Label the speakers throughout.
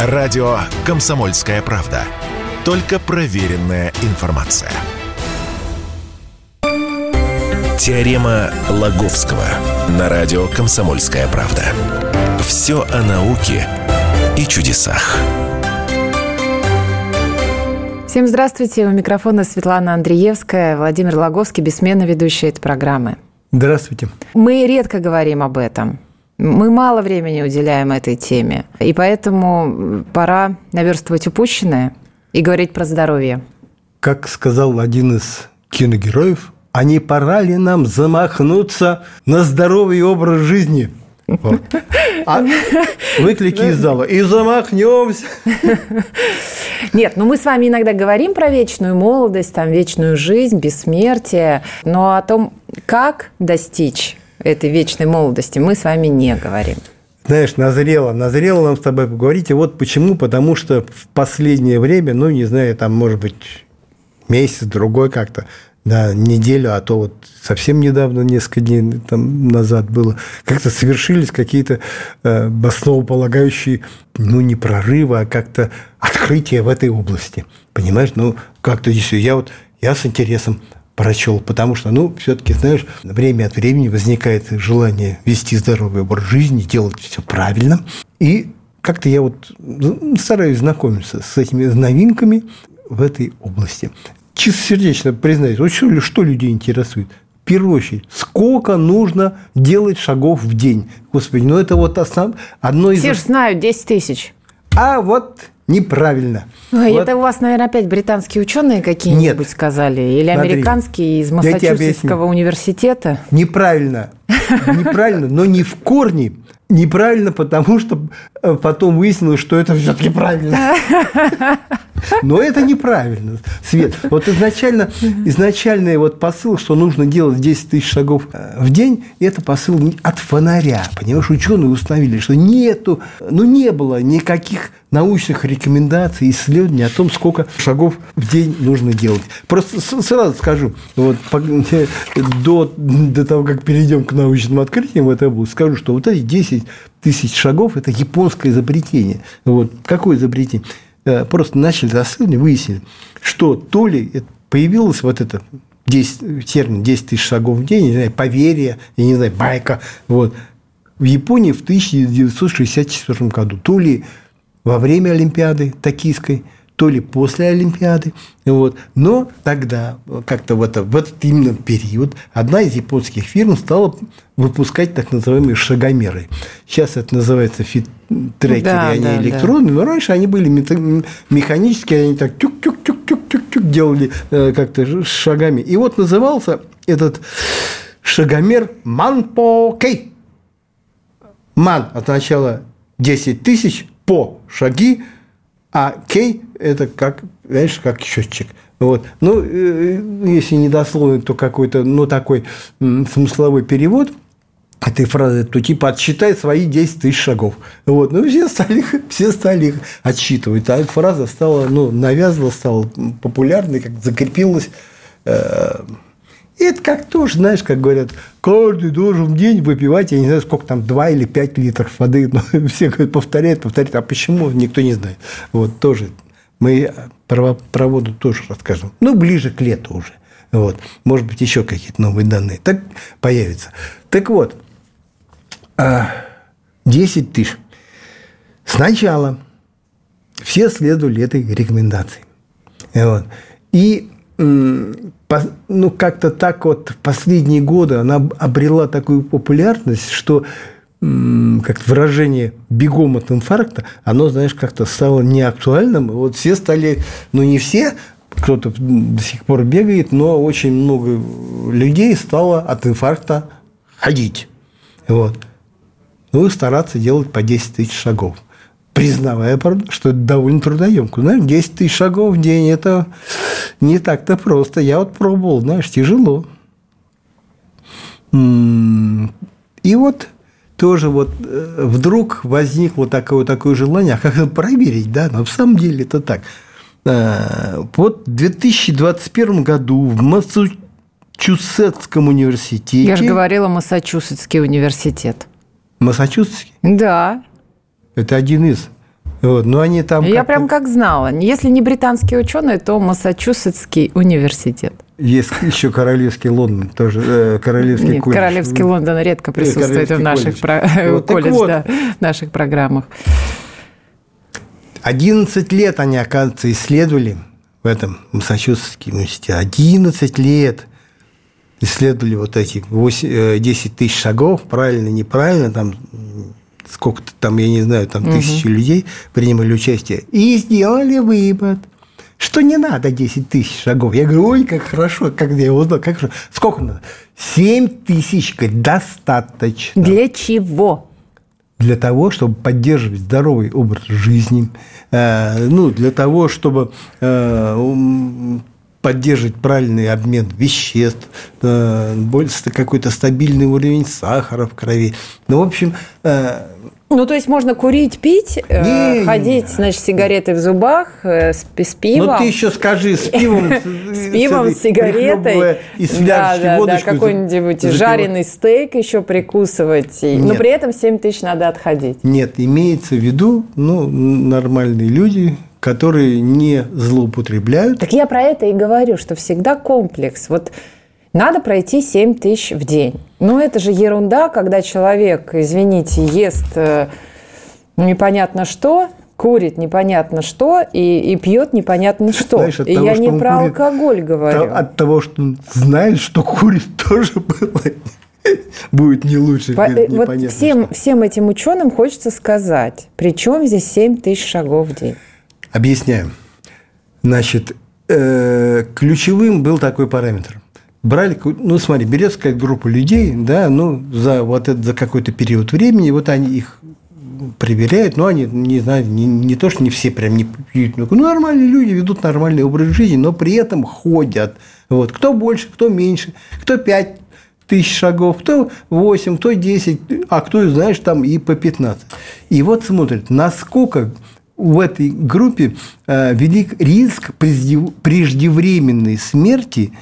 Speaker 1: Радио «Комсомольская правда». Только проверенная информация. Теорема Лаговского на радио «Комсомольская правда». Все о науке и чудесах.
Speaker 2: Всем здравствуйте. У микрофона Светлана Андреевская, Владимир Лаговский, бессменно ведущий этой программы.
Speaker 3: Здравствуйте.
Speaker 2: Мы редко говорим об этом. Мы мало времени уделяем этой теме. И поэтому пора наверстывать упущенное и говорить про здоровье.
Speaker 3: Как сказал один из киногероев, а не пора ли нам замахнуться на здоровый образ жизни? Вот. А выклики из зала. И замахнемся.
Speaker 2: Нет, ну мы с вами иногда говорим про вечную молодость, там, вечную жизнь, бессмертие, но о том, как достичь этой вечной молодости мы с вами не говорим.
Speaker 3: Знаешь, назрело, назрело нам с тобой поговорить. И вот почему? Потому что в последнее время, ну, не знаю, там, может быть, месяц, другой как-то, на неделю, а то вот совсем недавно, несколько дней там назад было, как-то совершились какие-то э, основополагающие, ну, не прорывы, а как-то открытия в этой области. Понимаешь? Ну, как-то действительно, я вот, я с интересом прочел, потому что, ну, все-таки, знаешь, время от времени возникает желание вести здоровый образ жизни, делать все правильно. И как-то я вот стараюсь знакомиться с этими новинками в этой области чистосердечно признаюсь, вот что, что людей интересует? В первую очередь, сколько нужно делать шагов в день? Господи, ну это вот основ... одно из...
Speaker 2: Все же знают 10 тысяч.
Speaker 3: А вот неправильно.
Speaker 2: Ой,
Speaker 3: вот.
Speaker 2: Это у вас, наверное, опять британские ученые какие-нибудь
Speaker 3: Нет.
Speaker 2: сказали? Или
Speaker 3: Смотри,
Speaker 2: американские из Массачусетского университета?
Speaker 3: Неправильно. Неправильно, но не в корне. Неправильно, потому что э, потом выяснилось, что это все-таки правильно. Но это неправильно, Свет. Вот изначально, изначальный вот посыл, что нужно делать 10 тысяч шагов э, в день, это посыл от фонаря. Понимаешь, ученые установили, что нету, ну не было никаких научных рекомендаций, исследований о том, сколько шагов в день нужно делать. Просто сразу скажу, вот до, до того, как перейдем к научным открытиям в этой области, скажу, что вот эти 10 тысяч шагов – это японское изобретение. Вот. Какое изобретение? Э, Просто начали расследование, выяснили, что то ли появилось вот это 10, термин 10 тысяч шагов в день, не знаю, поверье, я не знаю, байка, вот, в Японии в 1964 году, то ли во время Олимпиады токийской, то ли после Олимпиады. Вот. Но тогда, как-то в, это, в этот именно период, одна из японских фирм стала выпускать так называемые шагомеры. Сейчас это называется фит-трекеры,
Speaker 2: Да,
Speaker 3: они
Speaker 2: да, да.
Speaker 3: электронные, но раньше они были механические, они так тюк-тюк-тюк-тюк-тюк делали э, как-то шагами. И вот назывался этот шагомер Манпо Кей. 万 означало 10 тысяч, по шаги, а кей – это как, знаешь, как счетчик. Вот. Ну, э, если не дословно, то какой-то, ну, такой смысловой перевод этой фразы, то типа отсчитай свои 10 тысяч шагов. Вот. Ну, все стали, все стали их отсчитывать. А фраза стала, ну, навязла, стала популярной, как закрепилась. Э, это как тоже, знаешь, как говорят, каждый должен день выпивать, я не знаю, сколько там, 2 или 5 литров воды. Но все говорят, повторяют, повторяют. А почему? Никто не знает. Вот тоже. Мы про, про воду тоже расскажем. Ну, ближе к лету уже. Вот. Может быть, еще какие-то новые данные. Так появятся. Так вот, а, 10 тысяч. Сначала все следовали этой рекомендации. Вот. И ну, как-то так вот последние годы она обрела такую популярность, что как выражение «бегом от инфаркта», оно, знаешь, как-то стало неактуальным. Вот все стали, ну, не все, кто-то до сих пор бегает, но очень много людей стало от инфаркта ходить. Вот. Ну, и стараться делать по 10 тысяч шагов. Признавая, что это довольно трудоемко. Знаешь, 10 тысяч шагов в день – это не так-то просто. Я вот пробовал, знаешь, тяжело. М, И вот тоже вот э, вдруг возникло такое, такое желание, а как это проверить, да? Но в самом деле это так. Э, Вот в 2021 году в Массачусетском университете...
Speaker 2: Я же говорила, Массачусетский университет.
Speaker 3: Массачусетский?
Speaker 2: Да.
Speaker 3: Это один из. Вот, но они там
Speaker 2: Я прям как знала. Если не британские ученые, то Массачусетский университет.
Speaker 3: Есть еще Королевский Лондон, тоже э, Королевский
Speaker 2: Нет,
Speaker 3: колледж.
Speaker 2: Королевский Лондон редко присутствует
Speaker 3: Королевский
Speaker 2: в наших,
Speaker 3: колледж.
Speaker 2: про-
Speaker 3: Вот, так
Speaker 2: колледж,
Speaker 3: вот.
Speaker 2: да, в наших программах.
Speaker 3: 11 лет они, оказывается, исследовали в этом Массачусетском университете. 11 лет исследовали вот эти 8, э, 10 тысяч шагов, правильно, неправильно, там сколько-то там, я не знаю, там тысячи людей принимали участие. И сделали вывод, что не надо 10 тысяч шагов. Я говорю, ой, как хорошо, как я узнал, как хорошо. Сколько надо? 7 тысяч, достаточно
Speaker 2: Для чего?
Speaker 3: для того, чтобы поддерживать здоровый образ жизни, э, ну, для того, чтобы э, поддерживать правильный обмен веществ, э, ст- какой-то стабильный уровень сахара в крови. Ну, в общем, э,
Speaker 2: Ну, то есть можно курить, пить, э,
Speaker 3: Не,
Speaker 2: ходить,
Speaker 3: не.
Speaker 2: значит, сигареты в зубах, с, с пивом.
Speaker 3: ну, ты еще скажи, с пивом,
Speaker 2: С пивом, с сигаретой.
Speaker 3: и с
Speaker 2: да, да, да, какой-нибудь жареный стейк еще прикусывать. Но при этом 7 тысяч надо отходить.
Speaker 3: Нет, имеется в виду ну, нормальные люди, которые не злоупотребляют,
Speaker 2: Так я про это и говорю, что всегда комплекс. Вот надо пройти 7 тысяч в день. Ну, это же ерунда, когда человек, извините, ест э, непонятно что, курит непонятно что и, и пьет непонятно что.
Speaker 3: Знаешь,
Speaker 2: и
Speaker 3: того,
Speaker 2: я не про
Speaker 3: курит,
Speaker 2: алкоголь говорю.
Speaker 3: То- От того, что он знает, что курит, тоже было. Будет не лучше.
Speaker 2: По-
Speaker 3: говорит,
Speaker 2: э, вот всем,
Speaker 3: что.
Speaker 2: всем этим ученым хочется сказать, при чем здесь 7 тысяч шагов в день?
Speaker 3: Объясняем. Значит, э, ключевым был такой параметр. Брали, ну смотри, берется какая-то группа людей, да, ну за вот это, за какой-то период времени, вот они их проверяют, но они, не знаю, не, не то, что не все прям не пьют, ну, нормальные люди ведут нормальный образ жизни, но при этом ходят. Вот. Кто больше, кто меньше, кто 5 тысяч шагов, кто 8, кто 10, а кто, знаешь, там и по 15. И вот смотрят, насколько в этой группе э, велик риск преждев- преждевременной смерти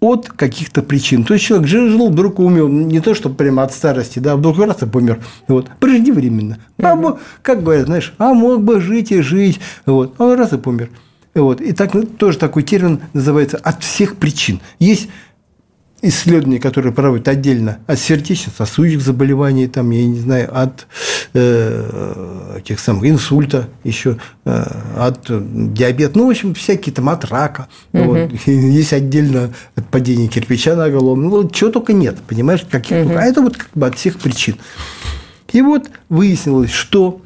Speaker 3: от каких-то причин. То есть человек жил, жил, вдруг умер, не то, что прямо от старости, да, вдруг раз и помер. Вот, преждевременно. А мо- как говорят, знаешь, а мог бы жить и жить. Вот, а он раз и помер. Вот. И так, тоже такой термин называется «от всех причин». Есть исследования, которые проводят отдельно от сердечно-сосудистых заболеваний, там, я не знаю, от э, тех самых инсульта, еще э, от диабета, ну, в общем, всякие там от рака. Вот. Есть отдельно от падения кирпича на голову. Ну, чего только нет, понимаешь, каких только. А это вот как бы от всех причин. И вот выяснилось, что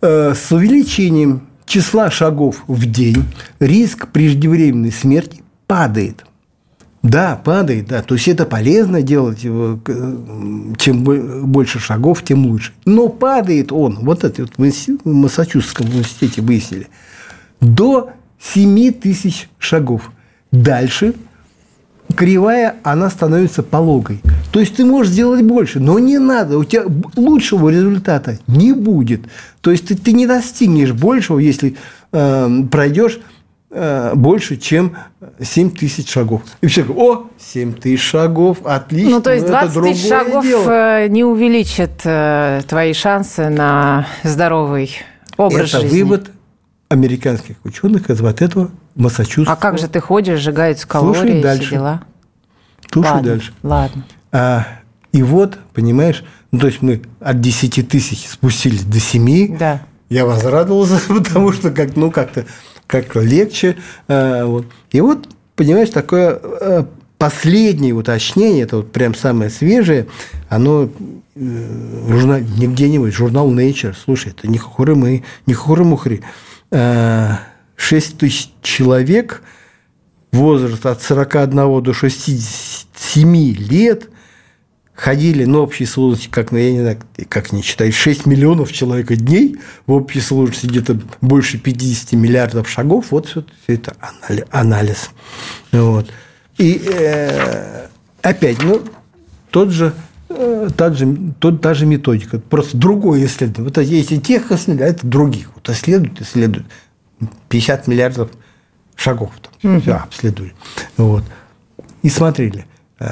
Speaker 3: э, с увеличением числа шагов в день риск преждевременной смерти падает. Да, падает, да. То есть это полезно делать, его, к- чем бо- больше шагов, тем лучше. Но падает он, вот это вот в Массачусетском университете выяснили, до 7 тысяч шагов. Дальше кривая, она становится пологой. То есть ты можешь сделать больше, но не надо, у тебя лучшего результата не будет. То есть ты, ты не достигнешь большего, если э, пройдешь э, больше, чем 7 тысяч шагов. И все говорят, о, 7 тысяч шагов, отлично.
Speaker 2: Ну, то есть
Speaker 3: это
Speaker 2: 20 тысяч шагов
Speaker 3: дело».
Speaker 2: э, не увеличит э, твои шансы на здоровый образ
Speaker 3: Это
Speaker 2: жизни.
Speaker 3: вывод американских ученых из вот этого Массачусетского.
Speaker 2: А как же ты ходишь, сжигаются калории,
Speaker 3: Слушай
Speaker 2: все
Speaker 3: дальше.
Speaker 2: дела?
Speaker 3: Слушай
Speaker 2: ладно,
Speaker 3: дальше.
Speaker 2: Ладно.
Speaker 3: А, и вот, понимаешь, ну, то есть мы от 10 тысяч спустились до 7.
Speaker 2: Да.
Speaker 3: Я возрадовался, потому что как, ну, как-то как легче. а, вот. И вот, понимаешь, такое а, последнее уточнение, это вот прям самое свежее, оно э, журнал, не где-нибудь, журнал Nature, слушай, это не хухры-мы, не хухры-мухры. 6 тысяч человек, возраст от 41 до 67 лет, ходили на общей сложности, как, ну, я не знаю, как не считать, 6 миллионов человека дней, в общей сложности где-то больше 50 миллиардов шагов, вот все, это анали- анализ. Вот. И э, опять, ну, тот же, э, та, же, тот, та же методика, просто другое исследование. Вот если тех исследуют, а это других. Вот исследуют, исследуют. 50 миллиардов шагов там, все обследовали. Вот. И смотрели,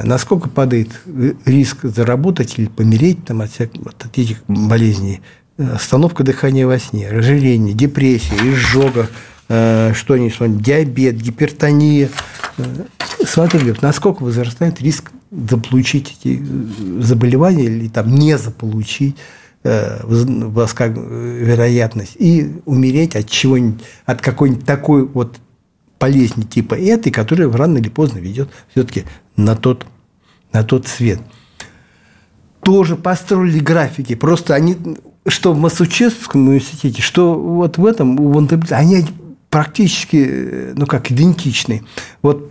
Speaker 3: насколько падает э, риск заработать или помереть там, от, всяких, от этих болезней остановка дыхания во сне, разжирение, депрессия, изжога, э, что они диабет, гипертония. Э, Смотрите, насколько возрастает риск заполучить эти заболевания или там не заполучить вероятность и умереть от чего-нибудь, от какой-нибудь такой вот болезни типа этой, которая рано или поздно ведет все-таки на тот, на тот свет. Тоже построили графики. Просто они, что в Массачусетском университете, что вот в этом, у Вандербильта, они практически, ну как, идентичны. Вот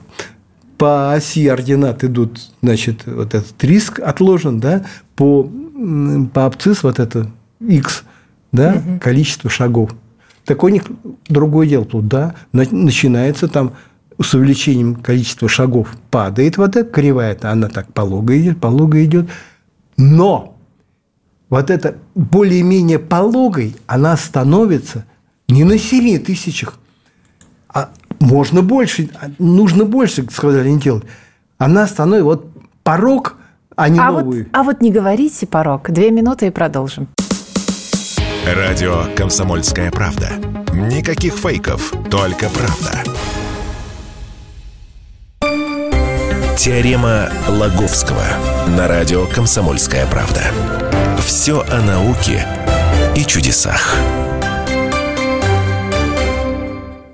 Speaker 3: по оси ординат идут, значит, вот этот риск отложен, да, по, по абцисс вот это x, да, угу. количество шагов. Так у них другое дело тут, да, начинается там с увеличением количества шагов падает вода, кривая -то, она так полого идет, полого идет. Но вот это более-менее пологой, она становится не на 7 тысячах, а можно больше, нужно больше, сказали они делать. Она становится, вот порог, а не а новый.
Speaker 2: Вот, а вот не говорите порог. Две минуты и продолжим.
Speaker 1: Радио «Комсомольская правда». Никаких фейков, только правда. Теорема Лаговского на радио «Комсомольская правда». Все о науке и чудесах.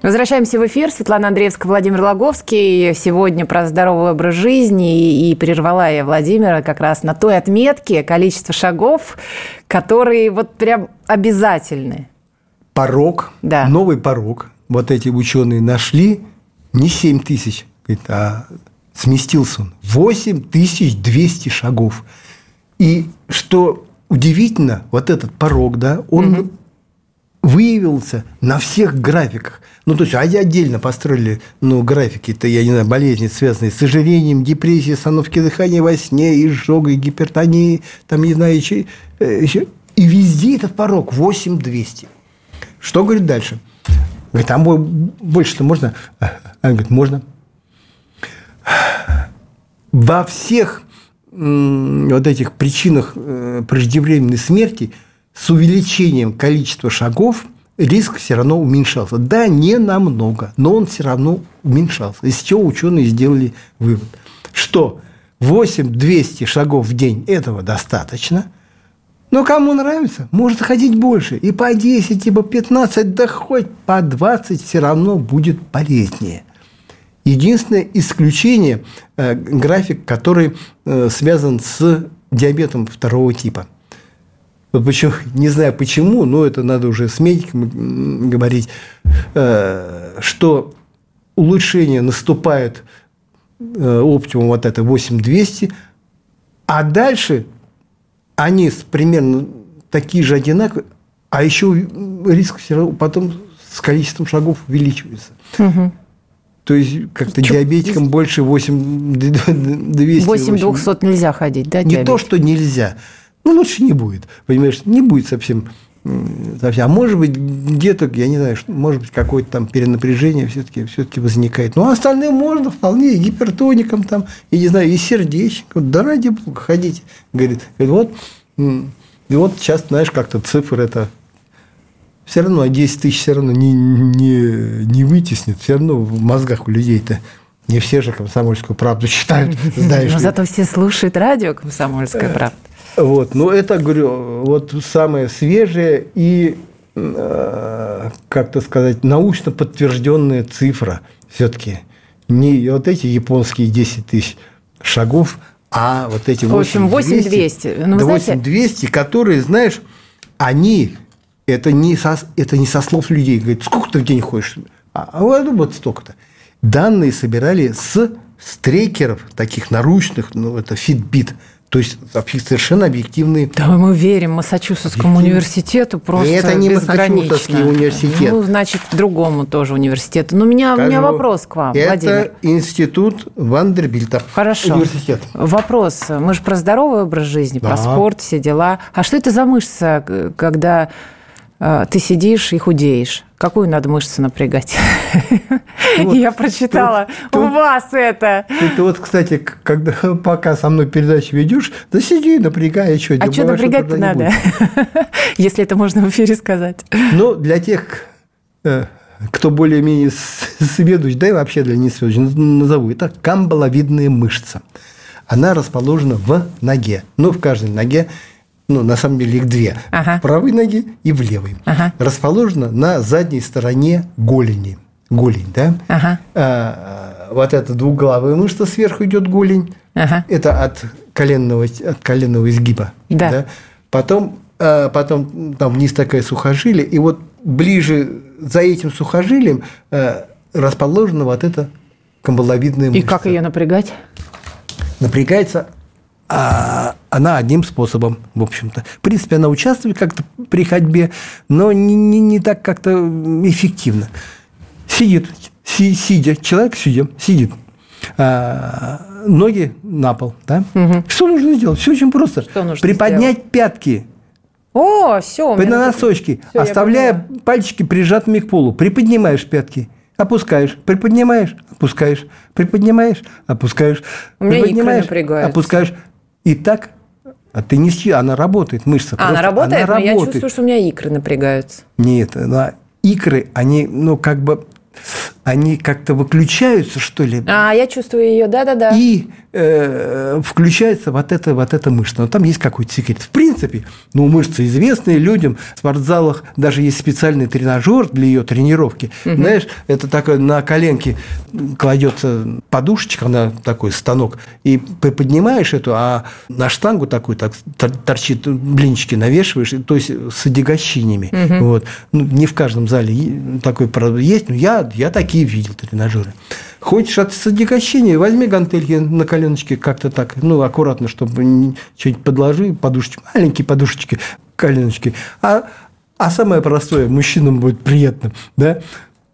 Speaker 2: Возвращаемся в эфир. Светлана Андреевская, Владимир Логовский. Сегодня про здоровый образ жизни. И прервала я Владимира как раз на той отметке количество шагов, которые вот прям обязательны.
Speaker 3: Порог, да. новый порог. Вот эти ученые нашли не 7 тысяч, а сместился он. 8200 шагов. И что удивительно, вот этот порог, да, он угу выявился на всех графиках. Ну, то есть, они отдельно построили ну, графики, это, я не знаю, болезни, связанные с ожирением, депрессией, остановки дыхания во сне, изжогой, гипертонией, там, не знаю, еще, э, еще. И везде этот порог 8200. Что говорит дальше? Говорит, а больше-то можно? Она говорит, можно. Во всех вот этих причинах э, преждевременной смерти – с увеличением количества шагов риск все равно уменьшался. Да, не намного, но он все равно уменьшался. Из чего ученые сделали вывод, что 8-200 шагов в день этого достаточно, но кому нравится, может ходить больше. И по 10, и по 15, да хоть по 20 все равно будет полезнее. Единственное исключение э, – график, который э, связан с диабетом второго типа – почему, не знаю почему, но это надо уже с медиком говорить, э, что улучшение наступает оптимум вот это 8200, а дальше они примерно такие же одинаковые, а еще риск все равно потом с количеством шагов увеличивается. Угу. То есть как-то Чё? диабетикам больше 8 200.
Speaker 2: 8 200 нельзя ходить, да?
Speaker 3: Не диабетик? то, что нельзя. Ну, лучше не будет. Понимаешь, не будет совсем совсем. А может быть, где-то, я не знаю, может быть, какое-то там перенапряжение все-таки все возникает. Ну, а остальные можно вполне и гипертоником там, и не знаю, и сердечником. Да ради бога, ходите. Говорит, говорит вот, и вот сейчас, знаешь, как-то цифры это все равно 10 тысяч все равно не, не, не вытеснит. Все равно в мозгах у людей-то не все же комсомольскую правду читают, знаешь.
Speaker 2: Но зато все слушают радио «Комсомольская правда».
Speaker 3: Вот, но это, говорю, вот самое свежее и, э, как-то сказать, научно подтвержденная цифра все-таки. Не вот эти японские 10 тысяч шагов, а вот эти 8 В общем, 8200. Ну, да, 8200, которые, знаешь, они, это не, со, это не со слов людей, говорят, сколько ты в день ходишь? А, а вот столько-то. Данные собирали с стрекеров, таких наручных, ну, это Fitbit – то есть совершенно объективные.
Speaker 2: Да, мы верим Массачусетскому университету просто
Speaker 3: Это не Массачусетский университет.
Speaker 2: Ну, значит, другому тоже университету. Но у меня, Скажу, у меня вопрос к вам,
Speaker 3: это
Speaker 2: Владимир.
Speaker 3: Это институт Вандербильта.
Speaker 2: Хорошо. Университет. Вопрос. Мы же про здоровый образ жизни, да. про спорт, все дела. А что это за мышца, когда ты сидишь и худеешь. Какую надо мышцу напрягать?
Speaker 3: Вот
Speaker 2: Я прочитала
Speaker 3: тут-
Speaker 2: у вас это.
Speaker 3: Ты вот, кстати, когда пока со мной передачу ведешь, да сиди, напрягай, что
Speaker 2: А что напрягать-то надо? Если это можно в эфире сказать.
Speaker 3: Но для тех, э, кто более-менее сведущ, да и вообще для несведущих, назову, это камбаловидная мышца. Она расположена в ноге. Ну, в каждой ноге, ну, на самом деле их две.
Speaker 2: Ага.
Speaker 3: В правой ноге и в левой.
Speaker 2: Ага.
Speaker 3: Расположена на задней стороне голени. Голень, да?
Speaker 2: Ага.
Speaker 3: А, вот эта двуглавая мышца сверху идет голень.
Speaker 2: Ага.
Speaker 3: Это от коленного, от коленного изгиба.
Speaker 2: Да.
Speaker 3: Потом, а, потом там вниз такая сухожилие, и вот ближе за этим сухожилием а, расположена вот эта камбаловидная
Speaker 2: И
Speaker 3: мышца.
Speaker 2: как ее напрягать?
Speaker 3: Напрягается а, она одним способом, в общем-то. В принципе, она участвует как-то при ходьбе, но не, не, не так как-то эффективно. Сидит, си- сидя, человек сидя, сидит, а, ноги на пол, да? Что нужно сделать? Все очень просто.
Speaker 2: Что нужно
Speaker 3: Приподнять пятки
Speaker 2: О, все.
Speaker 3: на носочки,
Speaker 2: Всё, я
Speaker 3: оставляя пальчики прижатыми к полу. Приподнимаешь пятки, опускаешь, приподнимаешь, опускаешь, приподнимаешь, опускаешь,
Speaker 2: У меня
Speaker 3: приподнимаешь, опускаешь. И так, а ты не си- она работает, мышца.
Speaker 2: А, она работает,
Speaker 3: она
Speaker 2: но я чувствую, что у меня икры напрягаются.
Speaker 3: Нет, она, икры, они, ну, как бы, они как-то выключаются, что ли,
Speaker 2: А, я чувствую ее, да-да-да.
Speaker 3: и э, включается вот эта, вот эта мышца. Но там есть какой-то секрет. В принципе, ну, мышцы известные людям. В спортзалах даже есть специальный тренажер для ее тренировки. Знаешь, это такое на коленке кладется подушечка на такой станок, и приподнимаешь эту, а на штангу такую так тор- торчит, блинчики навешиваешь, то есть с отягощениями. Вот. Ну, не в каждом зале такой есть, но я, я такие видел тренажеры. Хочешь от отягощения, возьми гантельки на коленочке как-то так, ну, аккуратно, чтобы что-нибудь подложи, подушечки, маленькие подушечки, коленочки. А, а самое простое, мужчинам будет приятно, да,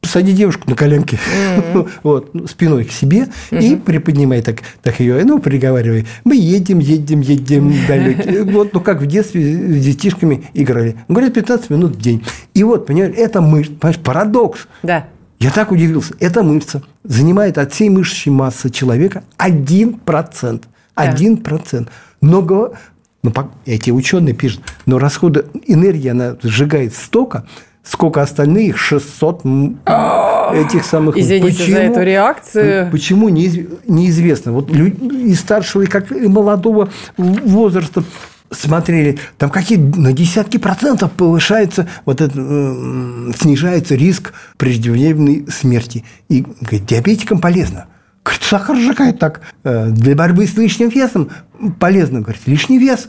Speaker 3: посади девушку на коленки, вот, ну, спиной к себе и приподнимай так, так ее, ну, приговаривай. Мы едем, едем, едем далеко. Вот, ну, как в детстве с детишками играли. Говорят, 15 минут в день. И вот, понимаешь, это мышца, понимаешь, парадокс.
Speaker 2: Да.
Speaker 3: Я так удивился. Эта мышца занимает от всей мышечной массы человека 1%. 1%. Но, го- ну, по- эти ученые пишут, но расходы энергии она сжигает столько, сколько остальных 600 м, этих самых...
Speaker 2: Извините за эту реакцию.
Speaker 3: Почему неиз- неизвестно. Вот и старшего, и как и молодого возраста смотрели, там какие на десятки процентов повышается, вот это, м, снижается риск преждевременной смерти. И говорит, диабетикам полезно. Говорит, сахар сжигает так. Э, Для борьбы с лишним весом полезно. Говорит, лишний вес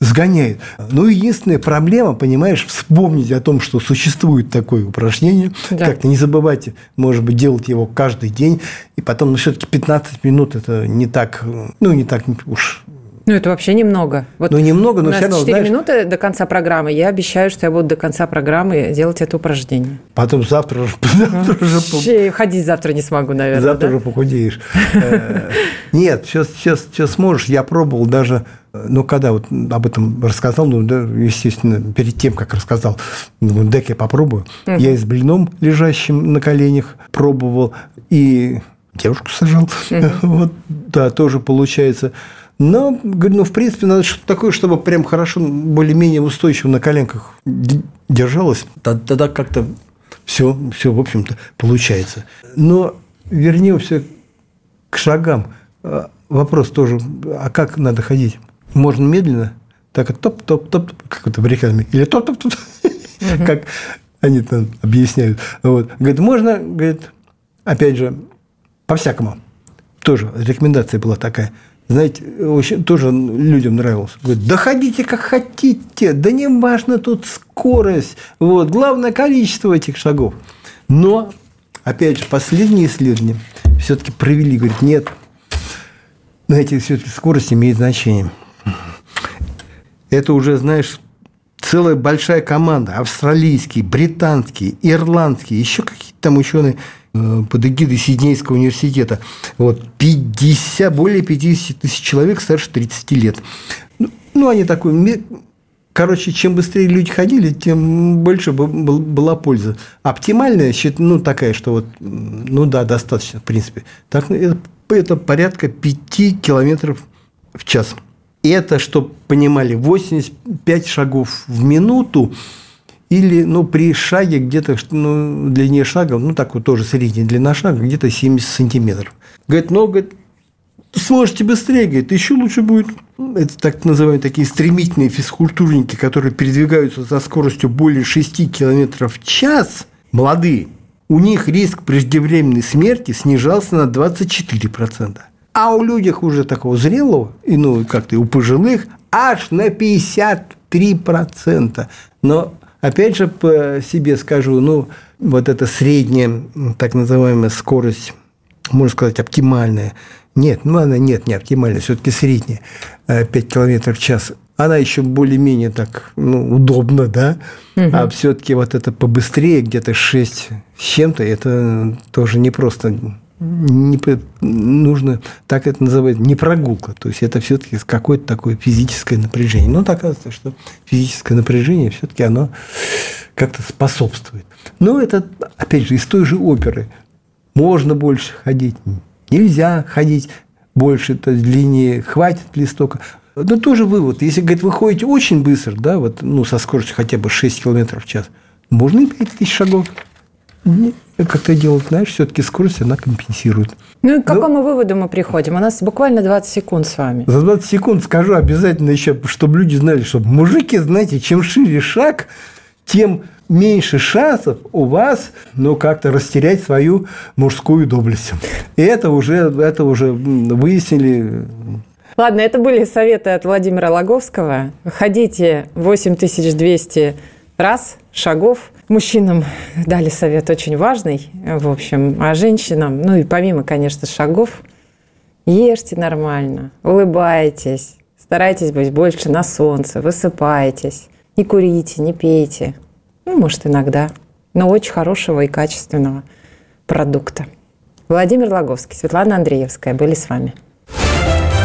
Speaker 3: сгоняет. Ну, единственная проблема, понимаешь, вспомнить о том, что существует такое упражнение,
Speaker 2: Да.
Speaker 3: как-то не забывайте, может быть, делать его каждый день, и потом, ну, все-таки 15 минут это не так, ну, не так уж
Speaker 2: Ну, это вообще немного. Вот
Speaker 3: Ну, немного, но
Speaker 2: у нас
Speaker 3: всё равно,
Speaker 2: 4
Speaker 3: знаешь-
Speaker 2: минуты до конца программы. Я обещаю, что я буду до конца программы делать это упражнение.
Speaker 3: Потом завтра, уже- завтра уже
Speaker 2: ходить завтра не смогу, наверное.
Speaker 3: завтра уже похудеешь. Э, Нет, сейчас, сейчас, сейчас сможешь. Я пробовал даже, э, ну, когда вот об этом рассказал, ну, да, естественно, перед тем, как рассказал, думаю, дай я попробую. Я и с блином, лежащим на коленях, пробовал, и девушку сажал. Вот, да, тоже получается. Но, говорю, ну, в принципе, надо что-то такое, чтобы прям хорошо, более-менее устойчиво на коленках держалось. Тогда как-то все, все, в общем-то, получается. Но вернемся к шагам. А, Вопрос тоже, а как надо ходить? Можно медленно? Так, топ-топ-топ, как это в рекламе. Или топ-топ-топ, как они там объясняют. Вот. Говорит, можно, говорит, опять же, по-всякому. Тоже рекомендация была такая. Знаете, очень, тоже людям нравилось. Говорит, да ходите как хотите, да не важно тут скорость, вот, главное количество этих шагов. Но, опять же, последние исследования все-таки провели, говорит, нет, знаете, все-таки скорость имеет значение. Это уже, знаешь, целая большая команда, австралийские, британские, ирландские, еще какие-то там ученые э, под эгидой Сиднейского университета. Вот, 50, более 50 тысяч человек старше 30 лет. Ну, ну, они такой короче, чем быстрее люди ходили, тем больше была польза. Оптимальная, ну, такая, что вот, ну да, достаточно, в принципе. Так, это, это порядка 5 километров в час. Это, чтобы понимали, 85 шагов в минуту или, ну, при шаге где-то, ну, длине шага, ну, так вот тоже средняя длина шага, где-то 70 сантиметров. Говорит, ну, говорит, сможете быстрее, говорит, еще лучше будет. Это так называемые такие стремительные физкультурники, которые передвигаются за скоростью более 6 км в час, молодые, у них риск преждевременной смерти снижался на 24%. А у людей уже такого зрелого, и ну как-то у пожилых, аж на 53%. Но опять же по себе скажу, ну вот эта средняя так называемая скорость, можно сказать, оптимальная, нет, ну она нет, не оптимальная, все-таки средняя, 5 э, километров в час. Она еще более-менее так ну, удобно, да, угу. а все-таки вот это побыстрее, где-то 6 с чем-то, это тоже не просто не нужно, так это называют, не прогулка. То есть это все-таки какое-то такое физическое напряжение. Но оказывается, что физическое напряжение все-таки оно как-то способствует. Но это, опять же, из той же оперы. Можно больше ходить, нельзя ходить больше, то есть длиннее, хватит ли столько. Но тоже вывод. Если, говорит, вы ходите очень быстро, да, вот, ну, со скоростью хотя бы 6 км в час, можно и 5 тысяч шагов. Как-то делать, знаешь, все-таки скорость она компенсирует.
Speaker 2: Ну и к какому Но... выводу мы приходим? У нас буквально 20 секунд с вами.
Speaker 3: За 20 секунд скажу обязательно еще, чтобы люди знали, что мужики, знаете, чем шире шаг, тем меньше шансов у вас, ну, как-то растерять свою мужскую доблесть. И это уже, это уже выяснили
Speaker 2: Ладно, это были советы от Владимира Логовского. Ходите 8200 раз, шагов. Мужчинам дали совет очень важный, в общем, а женщинам, ну и помимо, конечно, шагов, ешьте нормально, улыбайтесь, старайтесь быть больше на солнце, высыпайтесь, не курите, не пейте, ну, может, иногда, но очень хорошего и качественного продукта. Владимир Логовский, Светлана Андреевская были с вами.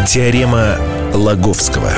Speaker 1: Теорема Лаговского.